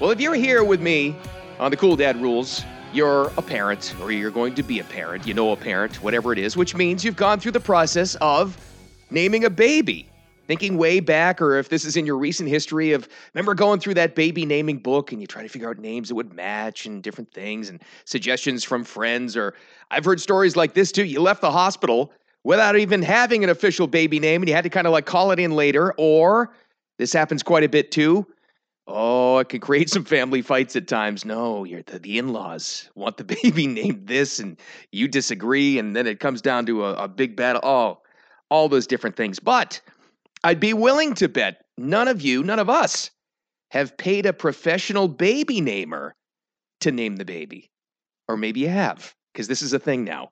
Well, if you're here with me on the Cool Dad Rules, you're a parent or you're going to be a parent. You know a parent, whatever it is, which means you've gone through the process of naming a baby. Thinking way back, or if this is in your recent history of, remember going through that baby naming book and you try to figure out names that would match and different things and suggestions from friends. Or I've heard stories like this too. You left the hospital without even having an official baby name and you had to kind of like call it in later. Or this happens quite a bit too. Oh, it can create some family fights at times. No, you're the, the in-laws want the baby named this, and you disagree, and then it comes down to a, a big battle. Oh, all those different things. But I'd be willing to bet none of you, none of us, have paid a professional baby namer to name the baby. Or maybe you have, because this is a thing now.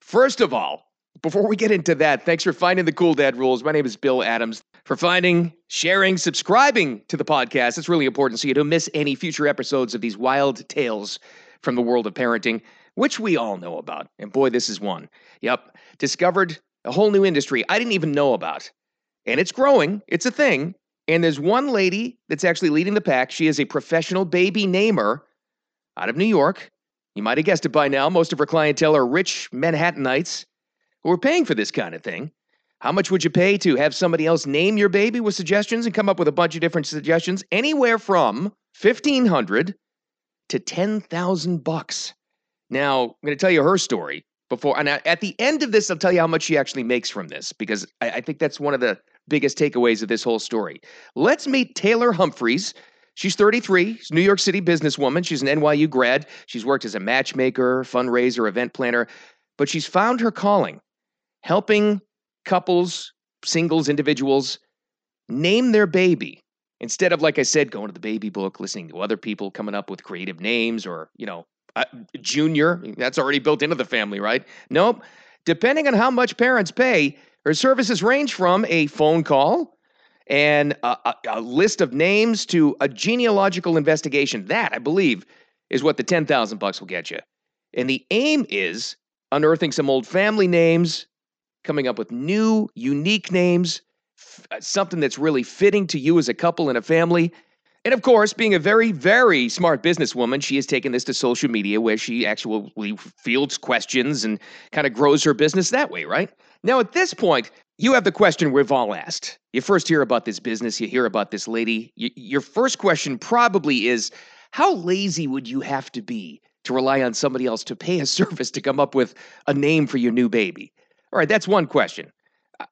First of all, before we get into that, thanks for finding the Cool Dad Rules. My name is Bill Adams. For finding, sharing, subscribing to the podcast. It's really important so you don't miss any future episodes of these wild tales from the world of parenting, which we all know about. And boy, this is one. Yep. Discovered a whole new industry I didn't even know about. And it's growing, it's a thing. And there's one lady that's actually leading the pack. She is a professional baby namer out of New York. You might have guessed it by now. Most of her clientele are rich Manhattanites who are paying for this kind of thing. How much would you pay to have somebody else name your baby with suggestions and come up with a bunch of different suggestions? Anywhere from 1500 to 10,000 bucks. Now, I'm going to tell you her story before and at the end of this I'll tell you how much she actually makes from this because I, I think that's one of the biggest takeaways of this whole story. Let's meet Taylor Humphreys. She's 33, she's a New York City businesswoman. She's an NYU grad. She's worked as a matchmaker, fundraiser, event planner, but she's found her calling helping couples, singles, individuals name their baby instead of, like I said, going to the baby book, listening to other people coming up with creative names or, you know, uh, junior. That's already built into the family, right? Nope. Depending on how much parents pay, her services range from a phone call and a, a, a list of names to a genealogical investigation. That, I believe, is what the 10,000 bucks will get you. And the aim is unearthing some old family names coming up with new, unique names, f- uh, something that's really fitting to you as a couple and a family. And of course, being a very, very smart businesswoman, she has taken this to social media where she actually fields questions and kind of grows her business that way, right? Now, at this point, you have the question we've all asked. You first hear about this business, you hear about this lady. Y- your first question probably is How lazy would you have to be to rely on somebody else to pay a service to come up with a name for your new baby? All right, that's one question.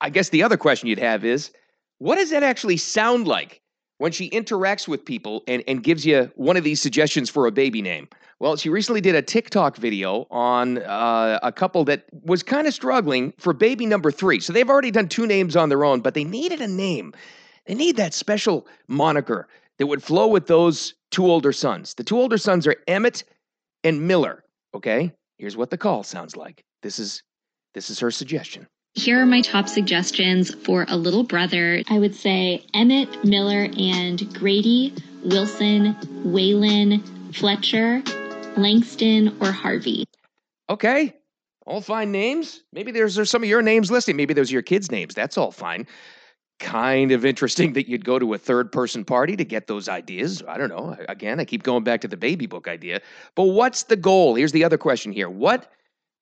I guess the other question you'd have is what does that actually sound like when she interacts with people and, and gives you one of these suggestions for a baby name? Well, she recently did a TikTok video on uh, a couple that was kind of struggling for baby number three. So they've already done two names on their own, but they needed a name. They need that special moniker that would flow with those two older sons. The two older sons are Emmett and Miller. Okay, here's what the call sounds like. This is this is her suggestion. Here are my top suggestions for a little brother. I would say Emmett, Miller, and Grady, Wilson, Waylon, Fletcher, Langston, or Harvey. Okay, all fine names. Maybe there's, there's some of your names listed. Maybe those are your kids' names. That's all fine. Kind of interesting that you'd go to a third person party to get those ideas. I don't know. Again, I keep going back to the baby book idea. But what's the goal? Here's the other question here. What,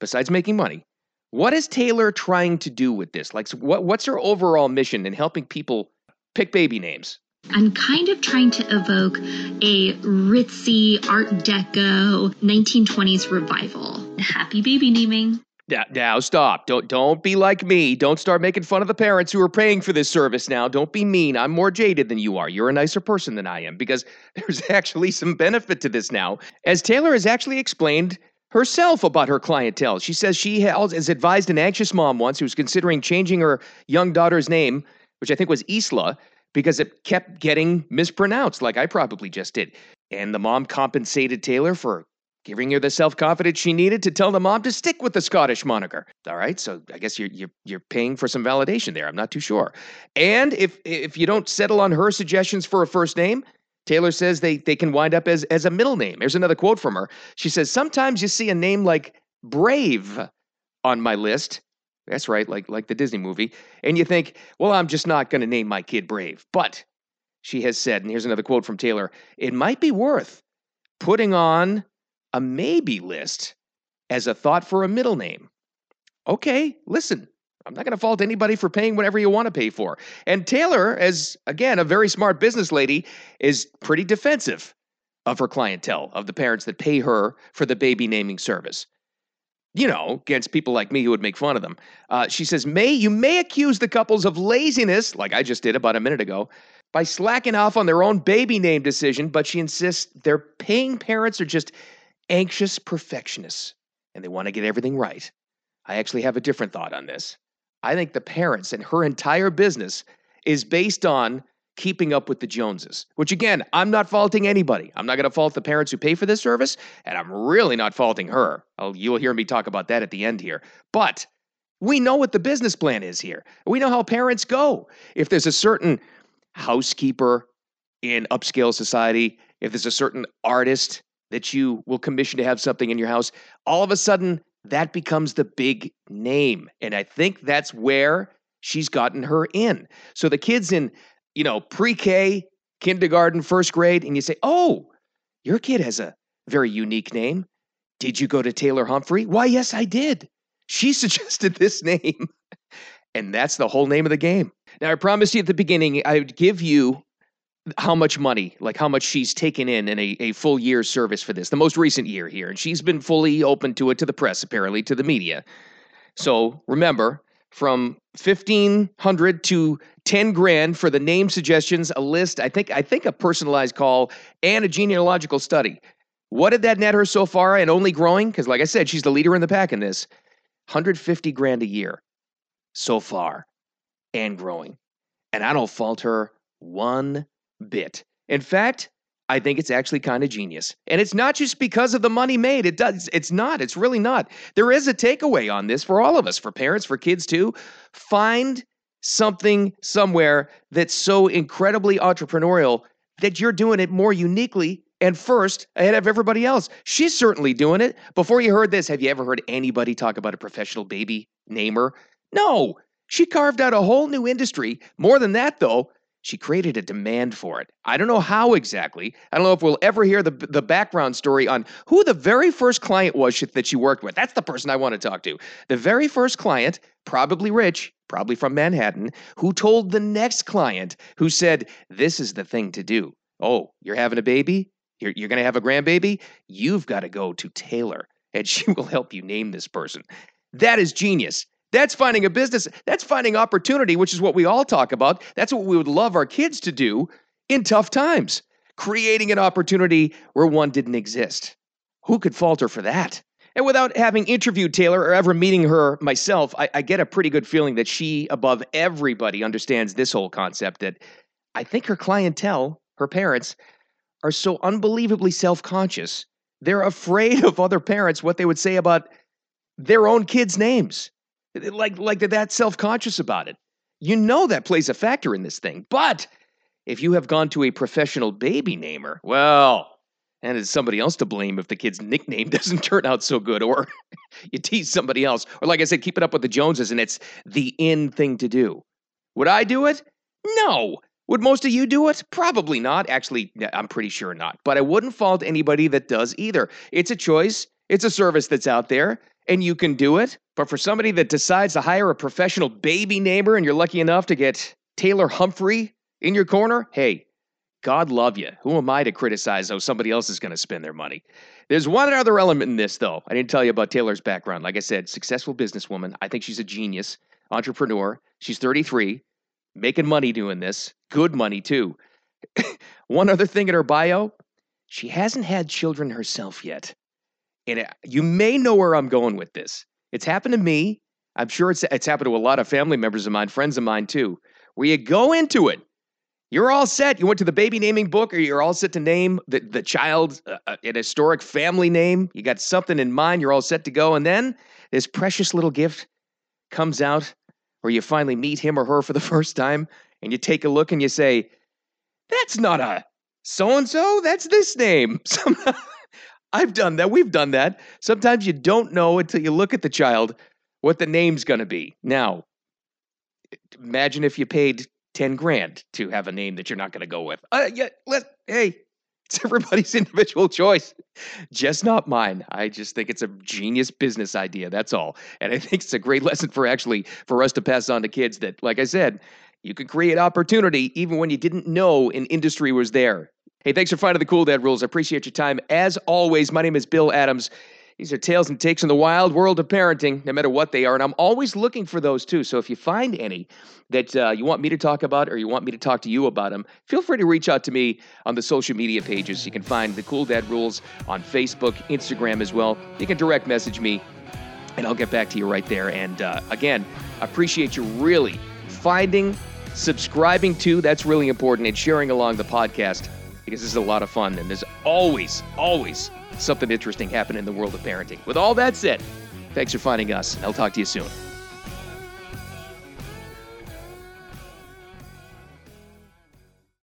besides making money, what is Taylor trying to do with this? Like, what, what's her overall mission in helping people pick baby names? I'm kind of trying to evoke a ritzy Art Deco 1920s revival. Happy baby naming. Now, now stop. Don't don't be like me. Don't start making fun of the parents who are paying for this service now. Don't be mean. I'm more jaded than you are. You're a nicer person than I am because there's actually some benefit to this now. As Taylor has actually explained herself about her clientele. She says she has advised an anxious mom once who was considering changing her young daughter's name, which I think was Isla, because it kept getting mispronounced, like I probably just did. And the mom compensated Taylor for giving her the self confidence she needed to tell the mom to stick with the Scottish moniker. All right, so I guess you're you're you're paying for some validation there. I'm not too sure. And if if you don't settle on her suggestions for a first name, Taylor says they, they can wind up as, as a middle name. Here's another quote from her. She says, Sometimes you see a name like Brave on my list. That's right, like, like the Disney movie. And you think, well, I'm just not going to name my kid Brave. But she has said, and here's another quote from Taylor it might be worth putting on a maybe list as a thought for a middle name. Okay, listen, I'm not going to fault anybody for paying whatever you want to pay for. And Taylor, as again, a very smart business lady, is pretty defensive of her clientele, of the parents that pay her for the baby naming service. You know, against people like me who would make fun of them. Uh, she says, May you may accuse the couples of laziness, like I just did about a minute ago, by slacking off on their own baby name decision, but she insists their paying parents are just anxious perfectionists and they want to get everything right. I actually have a different thought on this. I think the parents and her entire business is based on keeping up with the Joneses, which again, I'm not faulting anybody. I'm not going to fault the parents who pay for this service, and I'm really not faulting her. You'll hear me talk about that at the end here. But we know what the business plan is here. We know how parents go. If there's a certain housekeeper in upscale society, if there's a certain artist that you will commission to have something in your house, all of a sudden that becomes the big name. And I think that's where she's gotten her in. So the kids in, you know, pre K, kindergarten, first grade, and you say, oh, your kid has a very unique name. Did you go to Taylor Humphrey? Why, yes, I did. She suggested this name. and that's the whole name of the game. Now, I promised you at the beginning, I would give you how much money, like how much she's taken in in a, a full year service for this, the most recent year here. And she's been fully open to it to the press, apparently, to the media. So remember, from 1500 to 10 grand for the name suggestions, a list, I think I think a personalized call and a genealogical study. What did that net her so far and only growing? Because like I said, she's the leader in the pack in this. 150 grand a year so far and growing. And I don't fault her one bit. In fact, I think it's actually kind of genius. And it's not just because of the money made. It does it's not. It's really not. There is a takeaway on this for all of us, for parents, for kids too. Find something somewhere that's so incredibly entrepreneurial that you're doing it more uniquely and first ahead of everybody else. She's certainly doing it. Before you heard this, have you ever heard anybody talk about a professional baby namer? No. She carved out a whole new industry. More than that, though, she created a demand for it. I don't know how exactly. I don't know if we'll ever hear the, the background story on who the very first client was that she worked with. That's the person I want to talk to. The very first client, probably rich, probably from Manhattan, who told the next client who said, This is the thing to do. Oh, you're having a baby? You're, you're going to have a grandbaby? You've got to go to Taylor, and she will help you name this person. That is genius. That's finding a business. That's finding opportunity, which is what we all talk about. That's what we would love our kids to do in tough times, creating an opportunity where one didn't exist. Who could falter for that? And without having interviewed Taylor or ever meeting her myself, I, I, get a pretty good feeling that she, above everybody, understands this whole concept that I think her clientele, her parents, are so unbelievably self conscious. They're afraid of other parents, what they would say about their own kids' names like like that self-conscious about it. You know that plays a factor in this thing. But if you have gone to a professional baby namer, well, and it's somebody else to blame if the kid's nickname doesn't turn out so good, or you tease somebody else, or like I said, keep it up with the Joneses, and it's the in thing to do. Would I do it? No. Would most of you do it? Probably not. Actually, I'm pretty sure not. But I wouldn't fault anybody that does either. It's a choice. It's a service that's out there and you can do it. But for somebody that decides to hire a professional baby neighbor and you're lucky enough to get Taylor Humphrey in your corner, hey, God love you. Who am I to criticize how somebody else is going to spend their money? There's one other element in this, though. I didn't tell you about Taylor's background. Like I said, successful businesswoman. I think she's a genius, entrepreneur. She's 33, making money doing this, good money, too. one other thing in her bio she hasn't had children herself yet. And it, you may know where I'm going with this. It's happened to me. I'm sure it's it's happened to a lot of family members of mine, friends of mine too. Where you go into it, you're all set. You went to the baby naming book, or you're all set to name the the child uh, uh, an historic family name. You got something in mind. You're all set to go, and then this precious little gift comes out, or you finally meet him or her for the first time, and you take a look and you say, "That's not a so and so. That's this name." I've done that. We've done that. Sometimes you don't know until you look at the child what the name's going to be. Now, imagine if you paid 10 grand to have a name that you're not going to go with. Uh, yeah, let, hey, it's everybody's individual choice, just not mine. I just think it's a genius business idea. That's all. And I think it's a great lesson for actually for us to pass on to kids that, like I said, you could create opportunity even when you didn't know an industry was there. Hey, thanks for finding the Cool Dad rules. I appreciate your time. As always, my name is Bill Adams. These are tales and takes in the wild world of parenting, no matter what they are. And I'm always looking for those too. So if you find any that uh, you want me to talk about or you want me to talk to you about them, feel free to reach out to me on the social media pages. You can find the Cool Dad Rules on Facebook, Instagram as well. You can direct message me and I'll get back to you right there. And uh, again, appreciate you really finding, subscribing to, that's really important, and sharing along the podcast because this is a lot of fun and there's always, always something interesting happening in the world of parenting. With all that said, thanks for finding us. I'll talk to you soon.